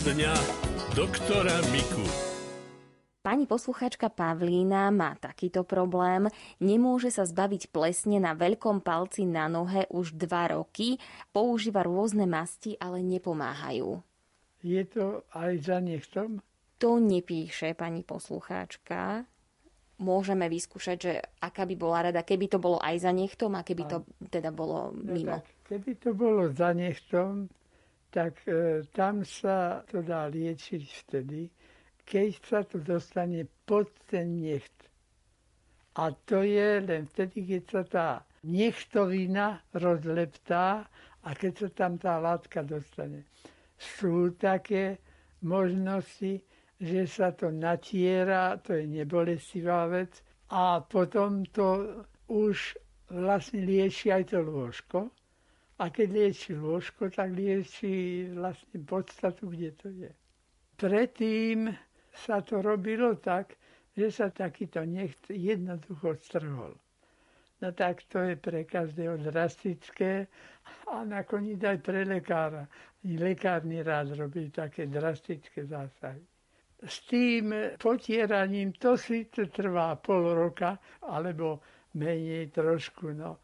dňa doktora Miku. Pani poslucháčka Pavlína má takýto problém. Nemôže sa zbaviť plesne na veľkom palci na nohe už dva roky. Používa rôzne masti, ale nepomáhajú. Je to aj za nechtom? To nepíše pani poslucháčka. Môžeme vyskúšať, že aká by bola rada, keby to bolo aj za nechtom a keby to teda bolo No mimo. tak, keby to bolo za nechtom, tak e, tam sa to dá liečiť vtedy, keď sa to dostane pod ten necht. A to je len vtedy, keď sa tá nechtovina rozleptá a keď sa tam tá látka dostane. Sú také možnosti, že sa to natiera, to je nebolestivá vec, a potom to už vlastne lieči aj to lôžko. A keď lieči lôžko, tak lieči vlastne podstatu, kde to je. Predtým sa to robilo tak, že sa takýto necht jednoducho strhol. No tak to je pre každého drastické a nakoniec aj pre lekára. I lekárny rád robí také drastické zásahy. S tým potieraním to síce trvá pol roka, alebo menej trošku, no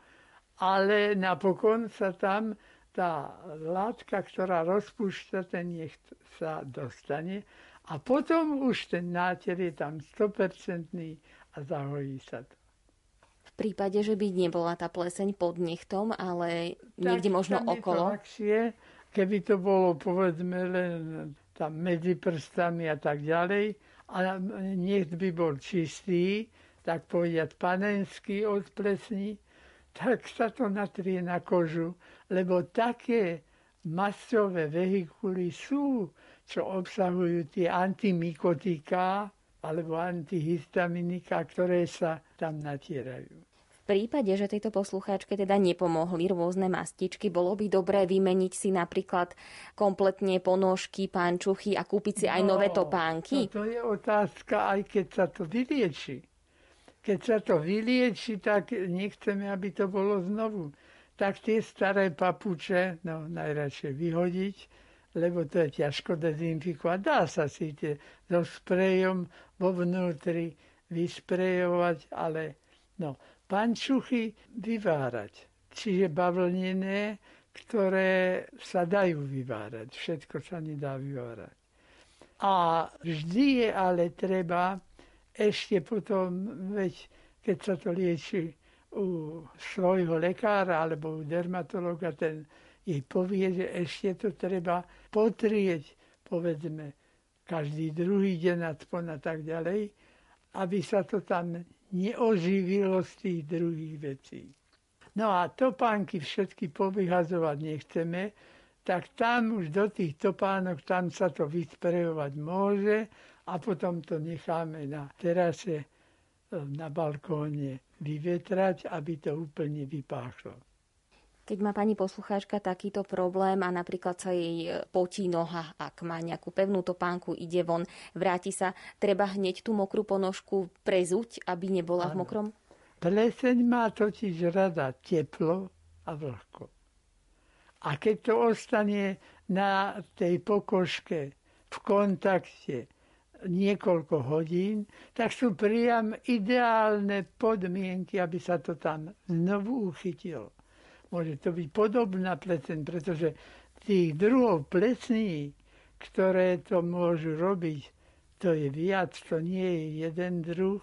ale napokon sa tam tá látka, ktorá rozpúšťa ten necht, sa dostane a potom už ten náter je tam 100% a zahojí sa to. V prípade, že by nebola tá pleseň pod nechtom, ale niekde Tak možno okolo. ľahšie, keby to bolo povedzme len tam medzi prstami a tak ďalej a necht by bol čistý, tak povedať panenský od plesní, tak sa to natrie na kožu, lebo také masové vehikuly sú, čo obsahujú tie antimikotika alebo antihistaminika, ktoré sa tam natierajú. V prípade, že tejto poslucháčke teda nepomohli rôzne mastičky, bolo by dobré vymeniť si napríklad kompletne ponožky, pánčuchy a kúpiť si aj nové topánky. No, to je otázka, aj keď sa to vylieči. Keď sa to vylieči, tak nechceme, aby to bolo znovu. Tak tie staré papuče, no najradšej vyhodiť, lebo to je ťažko dezinfikovať. Dá sa síte so sprejom vo vnútri vysprejovať, ale no, pančuchy vyvárať. Čiže bavlnené, ktoré sa dajú vyvárať. Všetko sa nedá vyvárať. A vždy je ale treba ešte potom, veď keď sa to lieči u svojho lekára alebo u dermatologa, ten jej povie, že ešte to treba potrieť, povedzme, každý druhý deň aspoň a tak ďalej, aby sa to tam neoživilo z tých druhých vecí. No a topánky všetky povyhazovať nechceme, tak tam už do tých topánok, tam sa to vysprejovať môže a potom to necháme na terase, e, na balkóne vyvetrať, aby to úplne vypáchlo. Keď má pani poslucháčka takýto problém a napríklad sa jej e, potí noha, ak má nejakú pevnú topánku, ide von, vráti sa, treba hneď tú mokrú ponožku prezuť, aby nebola v Áno. mokrom? Pleseň má totiž rada teplo a vlhko. A keď to ostane na tej pokožke v kontakte niekoľko hodín, tak sú priam ideálne podmienky, aby sa to tam znovu uchytilo. Môže to byť podobná pleseň, pretože tých druhov plesní, ktoré to môžu robiť, to je viac, to nie je jeden druh.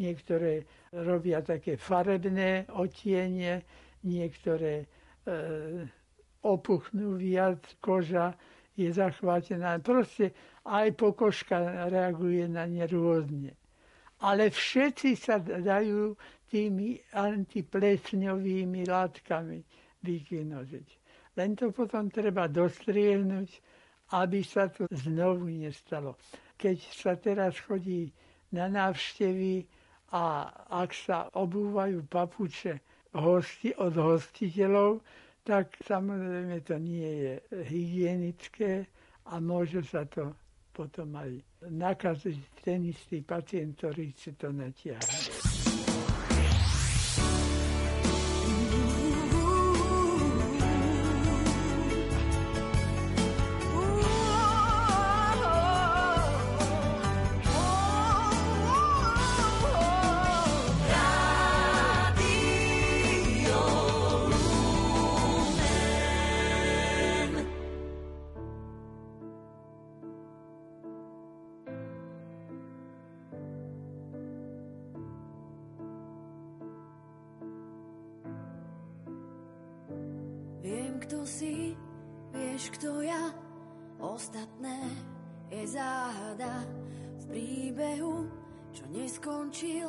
Niektoré robia také farebné otienie, niektoré e, opuchnú viac, koža je zachvátená. Proste aj pokožka reaguje na ne rôzne. Ale všetci sa dajú tými antiplesňovými látkami vykinožiť. Len to potom treba dostriehnúť, aby sa to znovu nestalo. Keď sa teraz chodí na návštevy a ak sa obúvajú papuče hosti, od hostiteľov, tak samozrejme to nie je hygienické a môže sa to potom aj nakaziť ten istý pacient, ktorý si to natiahne. Kto si, vieš, kto ja, ostatné je záhada v príbehu, čo neskončil.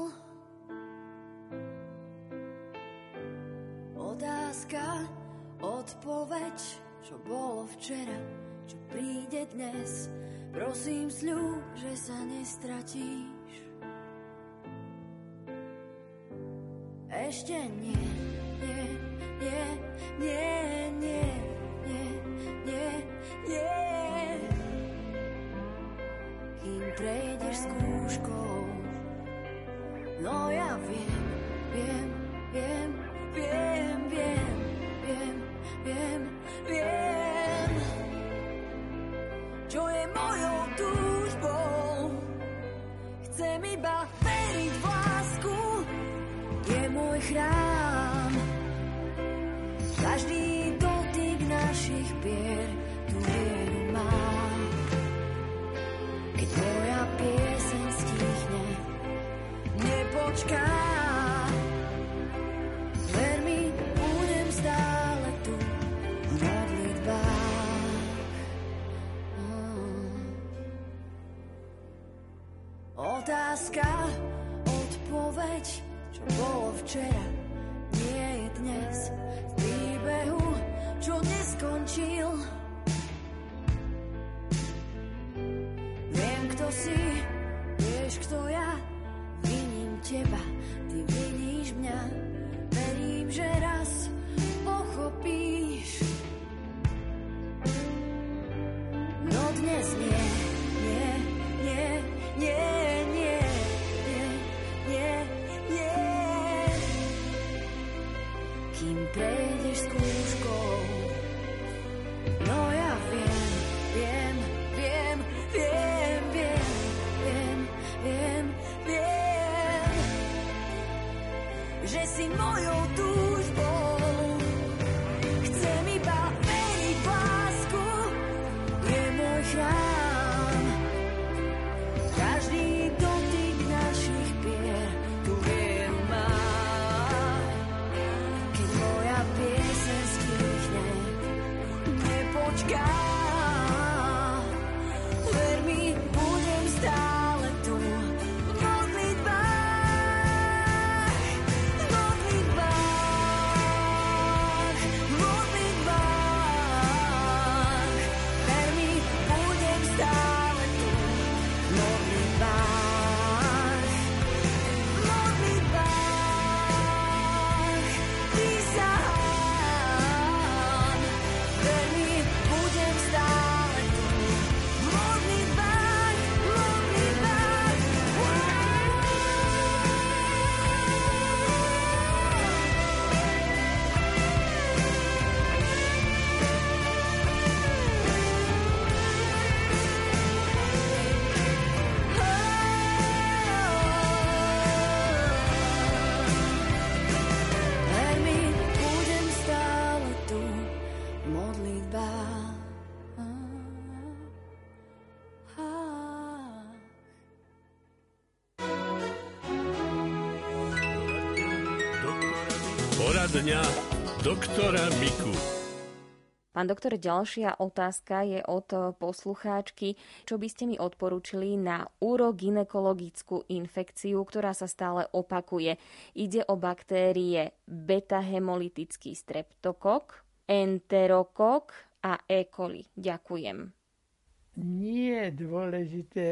Otázka, odpoveď, čo bolo včera, čo príde dnes. Prosím, sľub, že sa nestratíš. Ešte nie, nie, nie, nie, že si mojou túžbou. Poradňa doktora Miku. Pán doktor, ďalšia otázka je od poslucháčky. Čo by ste mi odporúčili na urogynekologickú infekciu, ktorá sa stále opakuje? Ide o baktérie beta-hemolytický streptokok, enterokok a E. coli. Ďakujem. Nie je dôležité,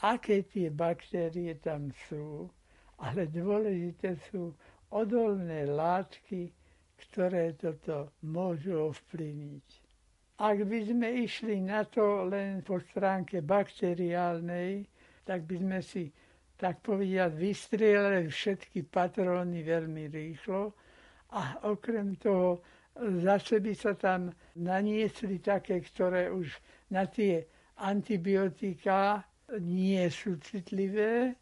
aké tie baktérie tam sú, ale dôležité sú odolné látky, ktoré toto môžu ovplyvniť. Ak by sme išli na to len po stránke bakteriálnej, tak by sme si, tak povediať, vystrieľali všetky patróny veľmi rýchlo a okrem toho zase by sa tam naniesli také, ktoré už na tie antibiotika nie sú citlivé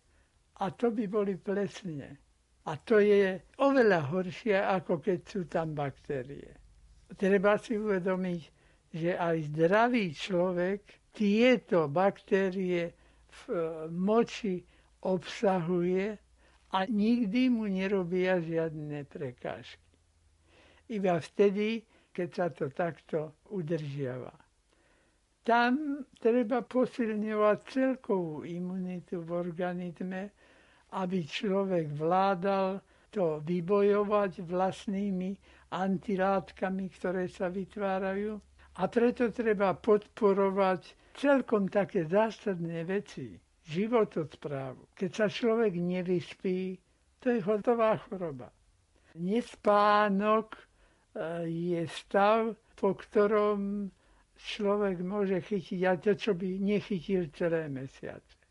a to by boli plesne. A to je oveľa horšie, ako keď sú tam baktérie. Treba si uvedomiť, že aj zdravý človek tieto baktérie v e, moči obsahuje a nikdy mu nerobia žiadne prekážky. Iba vtedy, keď sa to takto udržiava. Tam treba posilňovať celkovú imunitu v organizme, aby človek vládal to vybojovať vlastnými antilátkami, ktoré sa vytvárajú. A preto treba podporovať celkom také zásadné veci, životosprávu. Keď sa človek nevyspí, to je hotová choroba. Nespánok e, je stav, po ktorom človek môže chytiť aj to, čo by nechytil celé mesiace.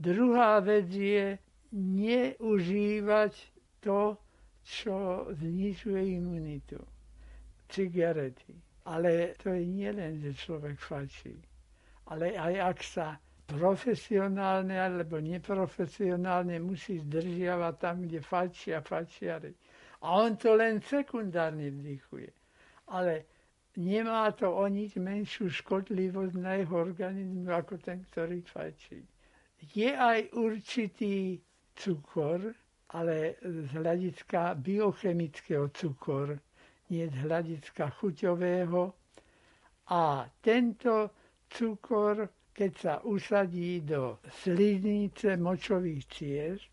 Druhá vec je neužívať to, čo znižuje imunitu. Cigarety. Ale to je nie len, že človek fačí, ale aj ak sa profesionálne alebo neprofesionálne musí zdržiavať tam, kde fačia fačiari. A on to len sekundárne vdychuje. Ale nemá to o nič menšiu škodlivosť na jeho organizmu ako ten, ktorý fajčí. Je aj určitý cukor, ale z hľadiska biochemického cukor, nie z hľadiska chuťového. A tento cukor, keď sa usadí do sliznice močových ciest,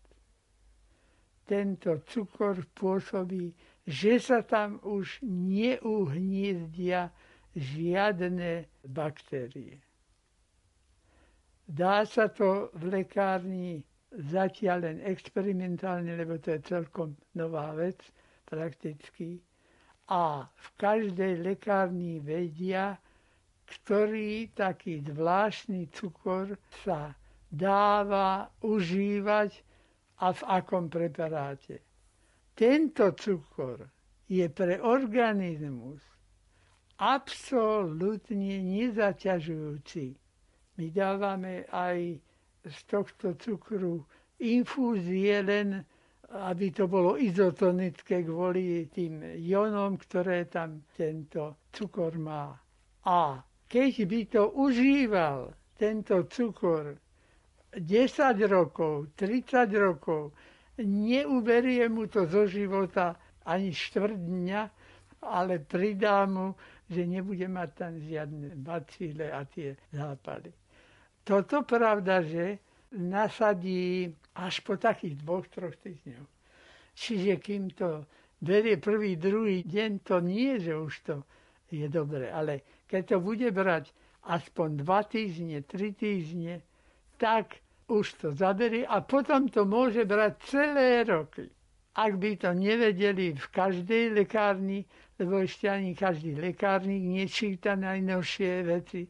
tento cukor pôsobí že sa tam už neuhnízdia žiadne baktérie. Dá sa to v lekárni zatiaľ len experimentálne, lebo to je celkom nová vec prakticky. A v každej lekárni vedia, ktorý taký zvláštny cukor sa dáva užívať a v akom preparáte. Tento cukor je pre organizmus absolútne nezaťažujúci. My dávame aj z tohto cukru infúzie len, aby to bolo izotonické kvôli tým ionom, ktoré tam tento cukor má. A keď by to užíval, tento cukor, 10 rokov, 30 rokov, neuberie mu to zo života ani štvrt dňa, ale pridá mu, že nebude mať tam žiadne bacíle a tie zápaly. Toto pravda, že nasadí až po takých dvoch, troch týždňoch. Čiže kým to berie prvý, druhý deň, to nie, že už to je dobre, ale keď to bude brať aspoň dva týždne, tri týždne, tak už to zaberie a potom to môže brať celé roky. Ak by to nevedeli v každej lekárni, lebo ešte ani každý lekárnik nečíta najnovšie veci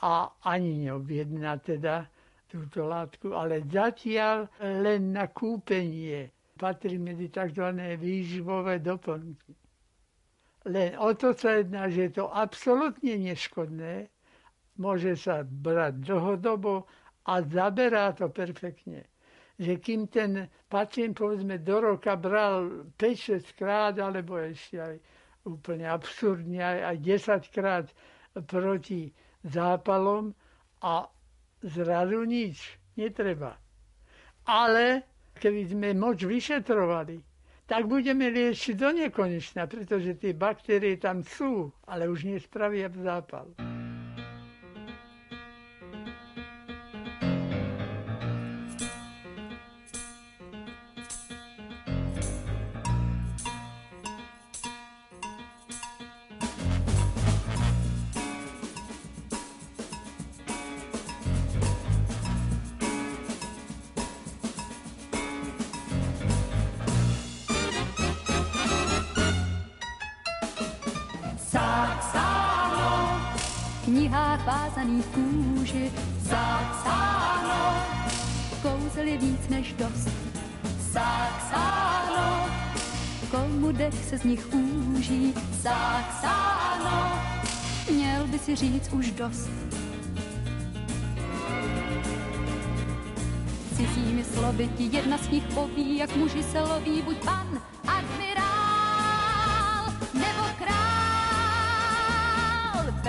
a ani neobjedná teda túto látku, ale zatiaľ len na kúpenie patrí medzi tzv. výživové doplnky. Len o to sa jedná, že je to absolútne neškodné, môže sa brať dlhodobo a zaberá to perfektne. Že kým ten pacient povedzme do roka bral 5-6 krát, alebo ešte aj úplne absurdne aj, aj 10 krát proti zápalom a zrazu nič, netreba. Ale keby sme moč vyšetrovali, tak budeme liečiť do nekonečna, pretože tie baktérie tam sú, ale už nespravia zápal. Vázaných kůži. Zapsáno, kouzel je víc než dost. Zapsáno, komu dech se z nich úží. Zapsáno, měl by si říct už dost. Cizími slovy ti jedna z nich poví, jak muži se loví, buď pan,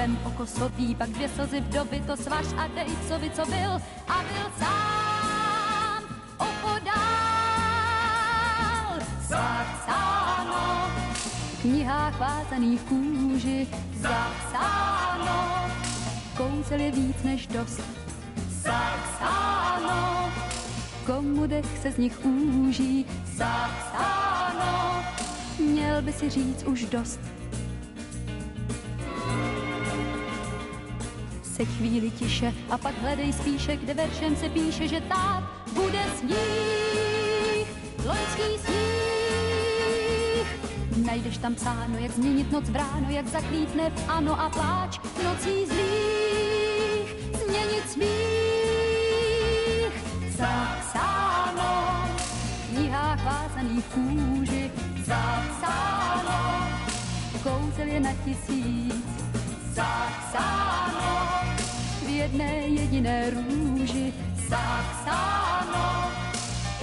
ven okosový, pak dvě slzy vdovy, to svaž a dej, by co byl a byl sám opodál. Zapsáno, v knihách vázaných kůži zapsáno. Kouzel je víc než dost zapsáno. Komu dech se z nich úží zapsáno. Měl by si říct už dost se chvíli tiše a pak hledej spíše, kde veršem se píše, že tak bude sníh, loňský sníh. Najdeš tam psáno, jak změnit noc v ráno, jak zaklítne v ano a pláč nocí zlých, změnit smích. Zapsáno. V knihách vázaných kůži, zapsáno, kouzel je na tisíc, zapsáno jedné jediné růži zapsáno,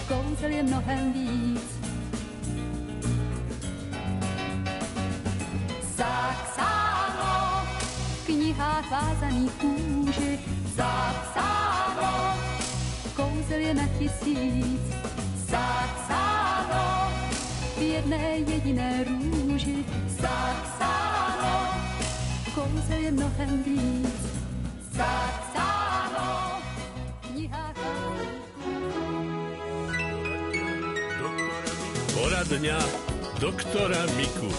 kouzel je mnohem víc. Zapsáno, v knihách vázaných kůži zapsáno, kouzel je na tisíc. Zapsáno, v jedné jediné růži zapsáno, kouzel je mnohem víc. Poradňa doktora Miku.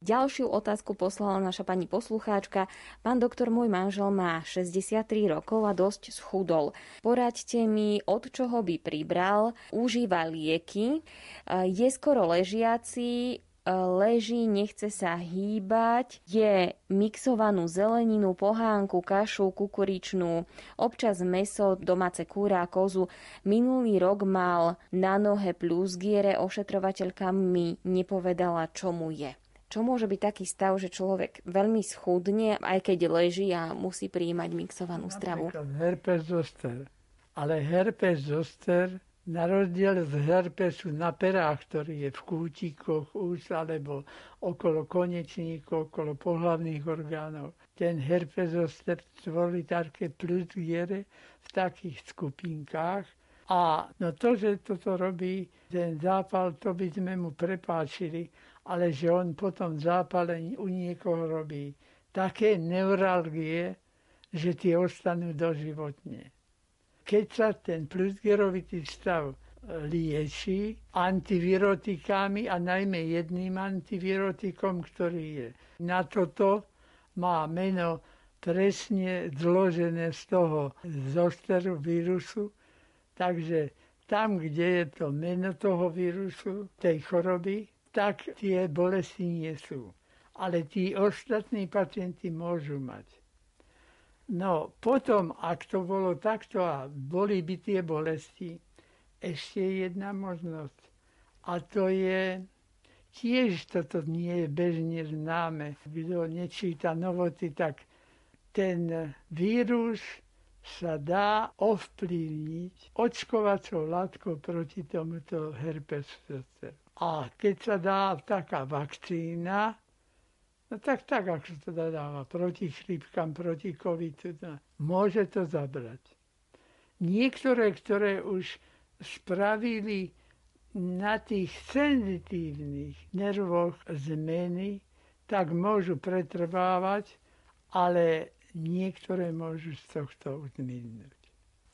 Ďalšiu otázku poslala naša pani poslucháčka. Pán doktor, môj manžel má 63 rokov a dosť schudol. Poraďte mi, od čoho by pribral, užíva lieky, je skoro ležiaci, leží, nechce sa hýbať, je mixovanú zeleninu, pohánku, kašu, kukuričnú, občas meso, domáce kúra kozu. Minulý rok mal na nohe plusgiere, ošetrovateľka mi nepovedala, čo mu je. Čo môže byť taký stav, že človek veľmi schudne, aj keď leží a musí prijímať mixovanú stravu? herpes zoster. Ale herpes zoster na rozdiel z herpesu na perách, ktorý je v kútikoch úst alebo okolo konečníkov, okolo pohľavných orgánov. Ten herpes tvorí také plusgiere v takých skupinkách. A no to, že toto robí ten zápal, to by sme mu prepáčili, ale že on potom zápale u niekoho robí také neuralgie, že tie ostanú doživotne keď sa ten plusgerovitý stav e, lieči antivirotikami a najmä jedným antivirotikom, ktorý je. Na toto má meno presne zložené z toho zosteru vírusu, takže tam, kde je to meno toho vírusu, tej choroby, tak tie bolesti nie sú. Ale tí ostatní pacienti môžu mať. No potom, ak to bolo takto a boli by tie bolesti, ešte jedna možnosť. A to je, tiež toto nie je bežne známe. Kto nečíta novoty, tak ten vírus sa dá ovplyvniť očkovacou látkou proti tomuto herpesu. A keď sa dá taká vakcína, No tak, tak, ako sa to dáva proti chrípkam, proti covidu, no, môže to zabrať. Niektoré, ktoré už spravili na tých senzitívnych nervoch zmeny, tak môžu pretrvávať, ale niektoré môžu z tohto zmiznúť.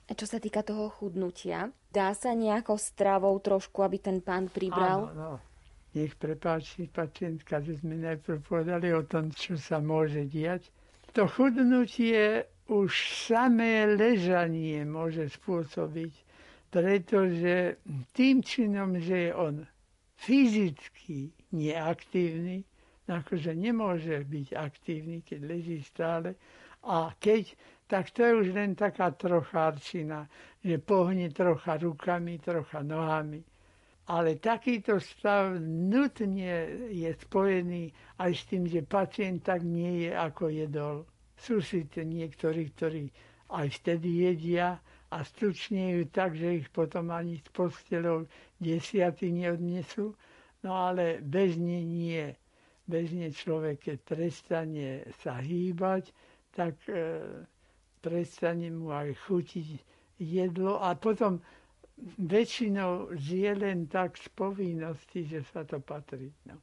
A čo sa týka toho chudnutia, dá sa nejako stravou trošku, aby ten pán pribral? Áno, no nech prepáči pacientka, že sme najprv povedali o tom, čo sa môže diať. To chudnutie už samé ležanie môže spôsobiť, pretože tým činom, že je on fyzicky neaktívny, akože nemôže byť aktívny, keď leží stále, a keď, tak to je už len taká trochárčina, že pohne trocha rukami, trocha nohami ale takýto stav nutne je spojený aj s tým, že pacient tak nie je, ako jedol. Sú síce niektorí, ktorí aj vtedy jedia a stučnejú tak, že ich potom ani z postelov desiaty neodnesú, no ale bežne nie. Bežne človek, keď prestane sa hýbať, tak e, prestane mu aj chutiť jedlo a potom väčšinou žije len tak z povinnosti, že sa to patrí. No.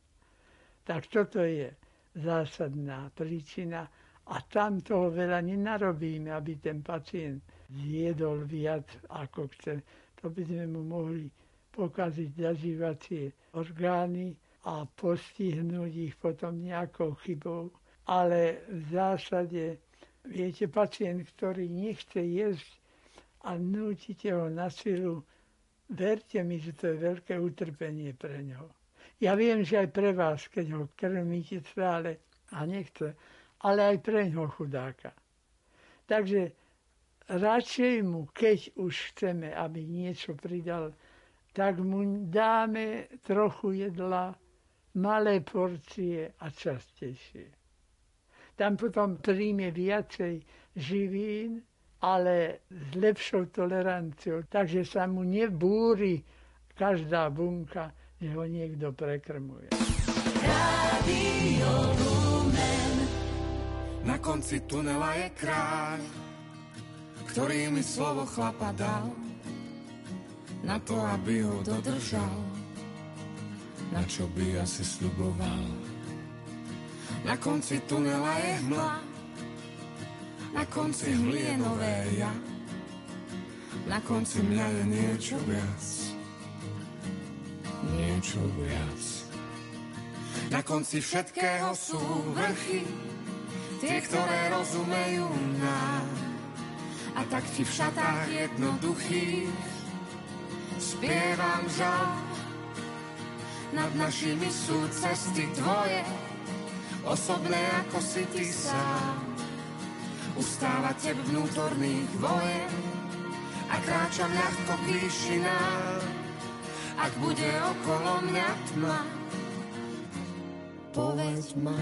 Tak toto je zásadná príčina a tam toho veľa nenarobíme, aby ten pacient zjedol viac, ako chce. To by sme mu mohli pokaziť zažívacie orgány a postihnúť ich potom nejakou chybou. Ale v zásade, viete, pacient, ktorý nechce jesť a nútite ho na silu, verte mi, že to je veľké utrpenie pre ňo. Ja viem, že aj pre vás, keď ho krmíte stále a nechce, ale aj pre ňoho chudáka. Takže radšej mu, keď už chceme, aby niečo pridal, tak mu dáme trochu jedla, malé porcie a častejšie. Tam potom príjme viacej živín, ale s lepšou toleranciou, takže sa mu nebúri každá bunka, že ho niekto prekrmuje. Radio na konci tunela je kráľ, ktorý mi slovo chlapa dal, na to, aby ho dodržal, na čo by asi sluboval. Na konci tunela je hmla, na konci hmly je nové ja, na konci mňa je niečo viac, niečo viac. Na konci všetkého sú vrchy, tie, ktoré rozumejú nám. A tak ti v šatách jednoduchých spievam žal. Nad našimi sú cesty tvoje, osobné ako si ty sám. Ustávate v vnútorných vojen a kráčam ľahko k. Ak bude okolo mňa tma, povedz ma.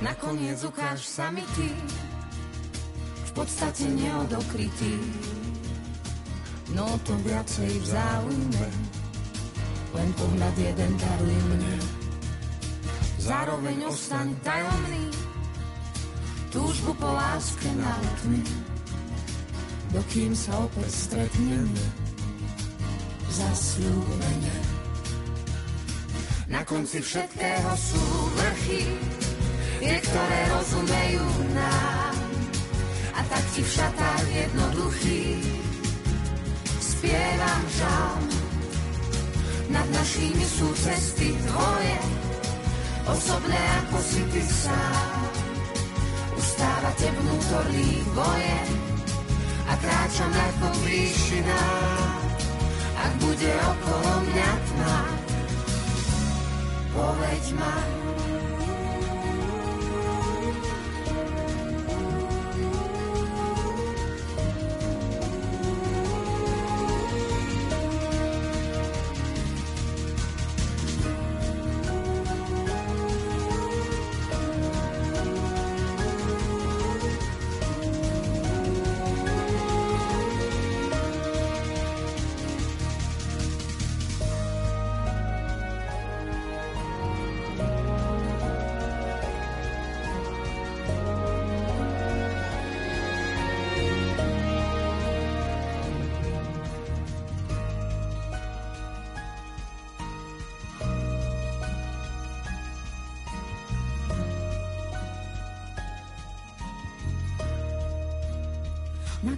nakoniec ukáž sa mi ty, v podstate neodokrytý. No to viacej v záujme, len pohľad jeden daruj mne. Zároveň ostaň tajomný, túžbu po láske na tmy, dokým sa opäť stretneme, zasľúbene. Na konci všetkého sú vrchy, tie, ktoré rozumejú nám. A tak ti v šatách jednoduchých spievam žal. Nad našimi sú cesty tvoje, osobné ako si ty sám. Ustávate vnútorných boje a kráčam ľahko k výšinám. Ak bude okolo mňa tma, povedď ma,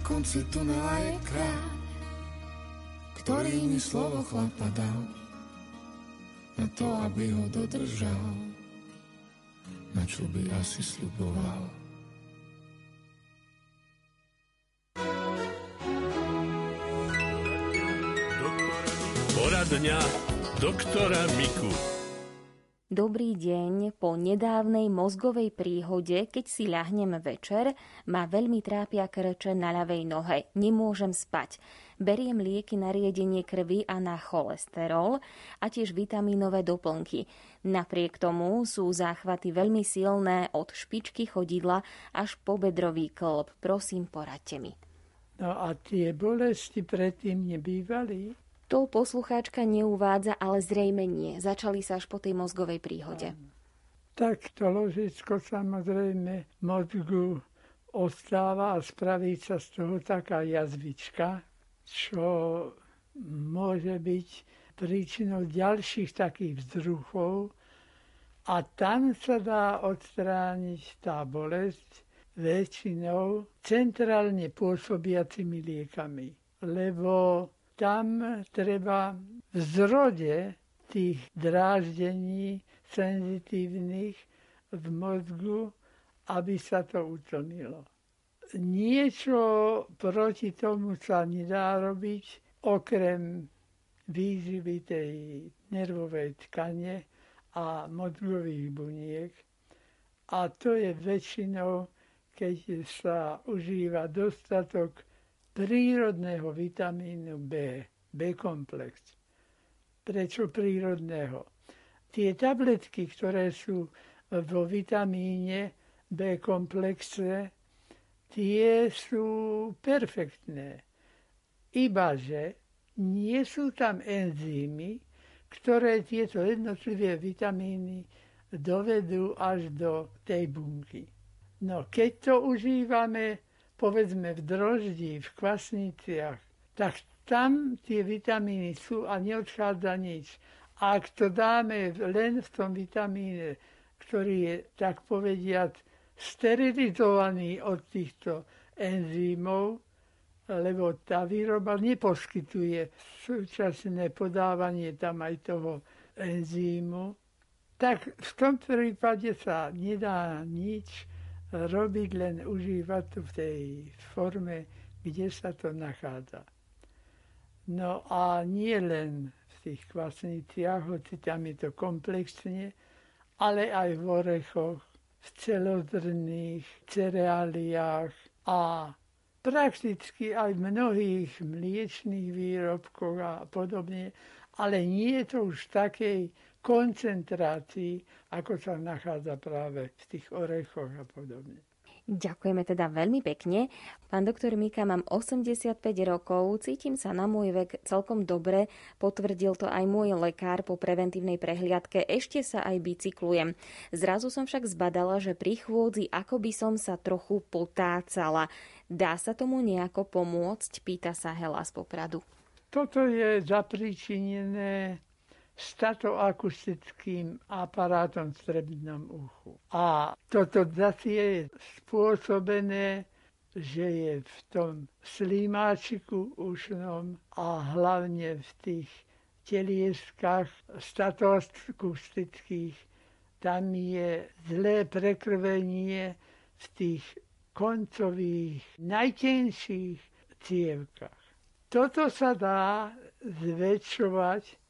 konci tunela je kráľ, ktorý mi slovo chlapa dal, na to, aby ho dodržal, na čo by asi sluboval. Poradňa doktora Miku. Dobrý deň, po nedávnej mozgovej príhode, keď si ľahnem večer, ma veľmi trápia krče na ľavej nohe. Nemôžem spať. Beriem lieky na riedenie krvi a na cholesterol a tiež vitamínové doplnky. Napriek tomu sú záchvaty veľmi silné od špičky chodidla až po bedrový klb. Prosím, poradte mi. No a tie bolesti predtým nebývali? To poslucháčka neuvádza, ale zrejme nie. Začali sa až po tej mozgovej príhode. Tak to ložičko samozrejme mozgu ostáva a spraví sa z toho taká jazvička, čo môže byť príčinou ďalších takých vzruchov a tam sa dá odstrániť tá bolesť väčšinou centrálne pôsobiacimi liekami, lebo tam treba v zrode tých dráždení senzitívnych v mozgu, aby sa to utlmilo. Niečo proti tomu sa nedá robiť, okrem výživy tej nervovej tkane a mozgových buniek. A to je väčšinou, keď sa užíva dostatok prírodného vitamínu B, B-komplex. Prečo prírodného? Tie tabletky, ktoré sú vo vitamíne B-komplexe, tie sú perfektné. Ibaže nie sú tam enzymy, ktoré tieto jednotlivé vitamíny dovedú až do tej bunky. No keď to užívame, povedzme v droždi, v kvasniciach, tak tam tie vitamíny sú a neodchádza nič. Ak to dáme len v tom vitamíne, ktorý je, tak povediať, sterilizovaný od týchto enzymov, lebo tá výroba neposkytuje súčasné podávanie tam aj toho enzýmu, tak v tom prípade sa nedá nič robiť, len užívať to v tej forme, kde sa to nachádza. No a nie len v tých kvasniciach, hoci tam je to komplexne, ale aj v orechoch, v celozrných cereáliách a prakticky aj v mnohých mliečných výrobkoch a podobne, ale nie je to už v takej koncentrácii, ako sa nachádza práve v tých orechoch a podobne. Ďakujeme teda veľmi pekne. Pán doktor Mika, mám 85 rokov, cítim sa na môj vek celkom dobre, potvrdil to aj môj lekár po preventívnej prehliadke, ešte sa aj bicyklujem. Zrazu som však zbadala, že pri chôdzi ako by som sa trochu potácala. Dá sa tomu nejako pomôcť? Pýta sa Hela z Popradu. Toto je zapríčinené statoakustickým aparátom v strebnom uchu. A toto zase je spôsobené, že je v tom slímáčiku ušnom a hlavne v tých telieskách statoakustických tam je zlé prekrvenie v tých koncových, najtenších cievkach. Toto sa dá zväčšovať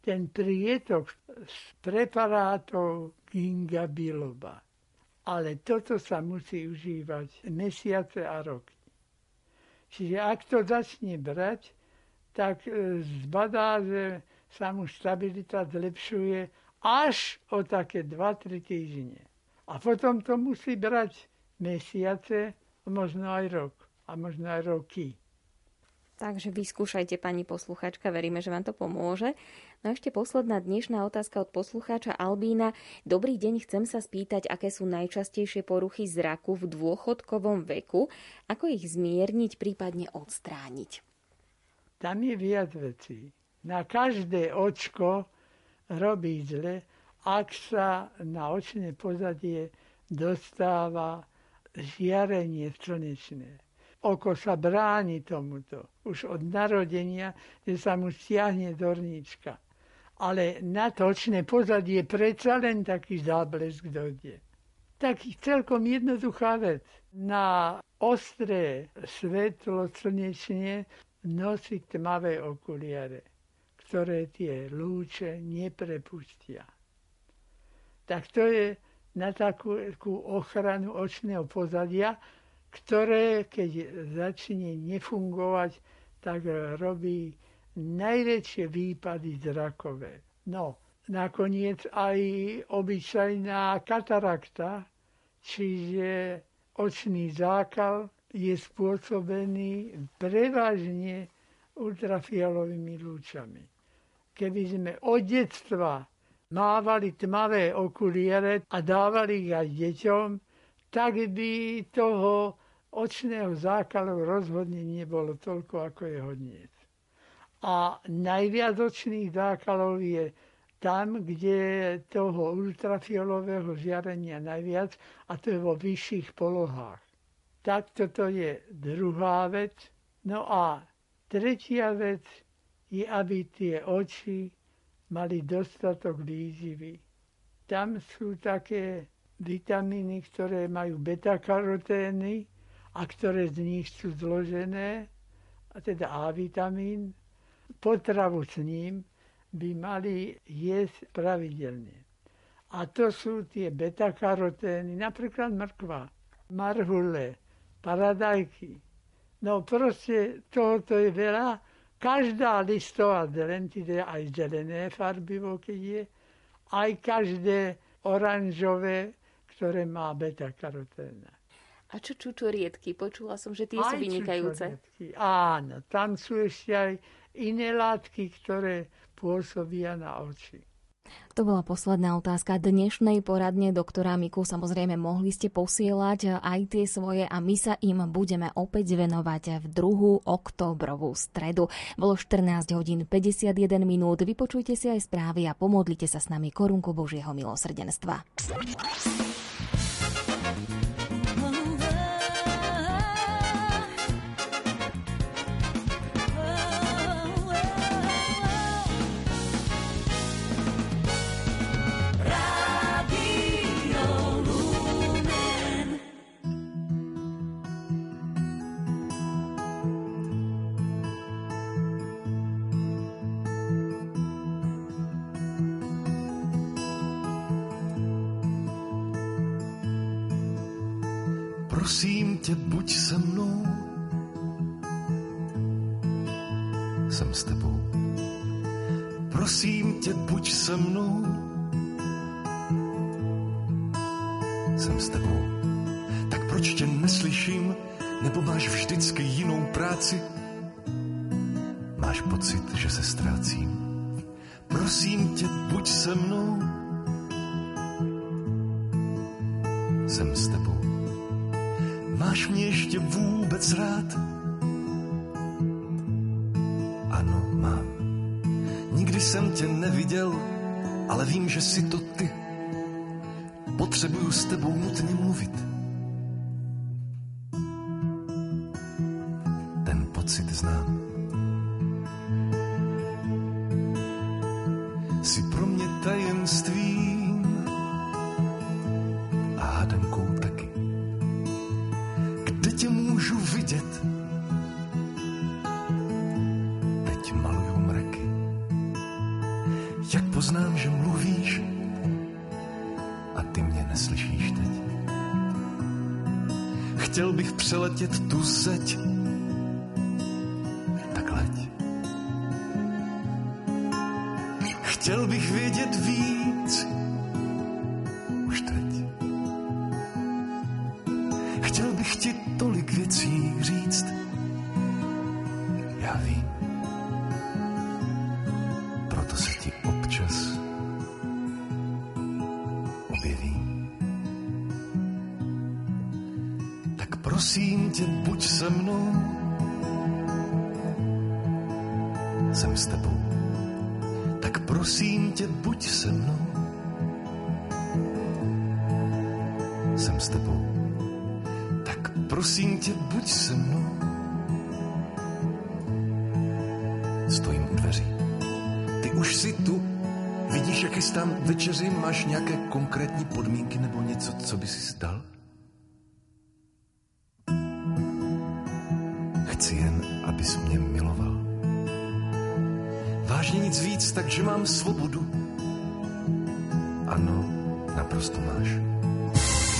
ten prietok z preparátov ginga biloba. Ale toto sa musí užívať mesiace a roky. Čiže ak to začne brať, tak e, zbadá, že sa mu stabilita zlepšuje až o také 2-3 týždne. A potom to musí brať mesiace, možno aj rok a možno aj roky. Takže vyskúšajte, pani posluchačka, veríme, že vám to pomôže. No a ešte posledná dnešná otázka od poslucháča Albína. Dobrý deň, chcem sa spýtať, aké sú najčastejšie poruchy zraku v dôchodkovom veku, ako ich zmierniť, prípadne odstrániť. Tam je viac vecí. Na každé očko robí zle, ak sa na očné pozadie dostáva žiarenie slnečné oko sa bráni tomuto. Už od narodenia, že sa mu stiahne dornička. Ale na točné pozadie predsa len taký záblesk dojde. Taký celkom jednoduchá vec. Na ostré svetlo slnečne nosiť tmavé okuliare, ktoré tie lúče neprepustia. Tak to je na takú ochranu očného pozadia, ktoré keď začne nefungovať, tak robí najväčšie výpady zrakové. No, nakoniec aj obyčajná katarakta, čiže očný zákal, je spôsobený prevažne ultrafialovými lúčami. Keby sme od detstva mávali tmavé okuliare a dávali ich aj deťom, tak by toho očného zákalu rozhodne nebolo toľko, ako je hodniec. A najviac očných zákalov je tam, kde je toho ultrafiolového žiarenia najviac a to je vo vyšších polohách. Tak toto je druhá vec. No a tretia vec je, aby tie oči mali dostatok výživy. Tam sú také vitamíny, ktoré majú beta-karotény a ktoré z nich sú zložené, a teda A vitamín, potravu s ním by mali jesť pravidelne. A to sú tie beta-karotény, napríklad mrkva, marhule, paradajky. No proste tohoto je veľa. Každá listová zelentide, aj zelené farbivo, keď je, aj každé oranžové, ktoré má beta-karoténa. A čo čučoriedky? Počula som, že tie aj sú vynikajúce. Áno, tam sú ešte aj iné látky, ktoré pôsobia na oči. To bola posledná otázka dnešnej poradne doktora Miku. Samozrejme, mohli ste posielať aj tie svoje a my sa im budeme opäť venovať v druhú oktobrovú stredu. Bolo 14 hodín 51 minút. Vypočujte si aj správy a pomodlite sa s nami korunku Božieho milosrdenstva. Se mnou. Jsem s tebou. Tak proč tě neslyším, nebo máš vždycky jinou práci? Máš pocit, že se ztrácím. Prosím tě, buď se mnou. Jsem s tebou. Máš mě ještě vůbec rád? Ano, mám. Nikdy jsem tě neviděl, ale vím, že si to ty. Potřebuju s tebou nutně mluvit. Ten pocit znám. Chtěl bych vědět víc, už teď. Chtěl bych ti tolik se. Stojím u dveří. Ty už si tu. Vidíš, jak chystám večeři? Máš nějaké konkrétní podmínky nebo něco, co by si stal? Chci jen, abys mě miloval. Vážně nic víc, takže mám svobodu. Ano, naprosto máš.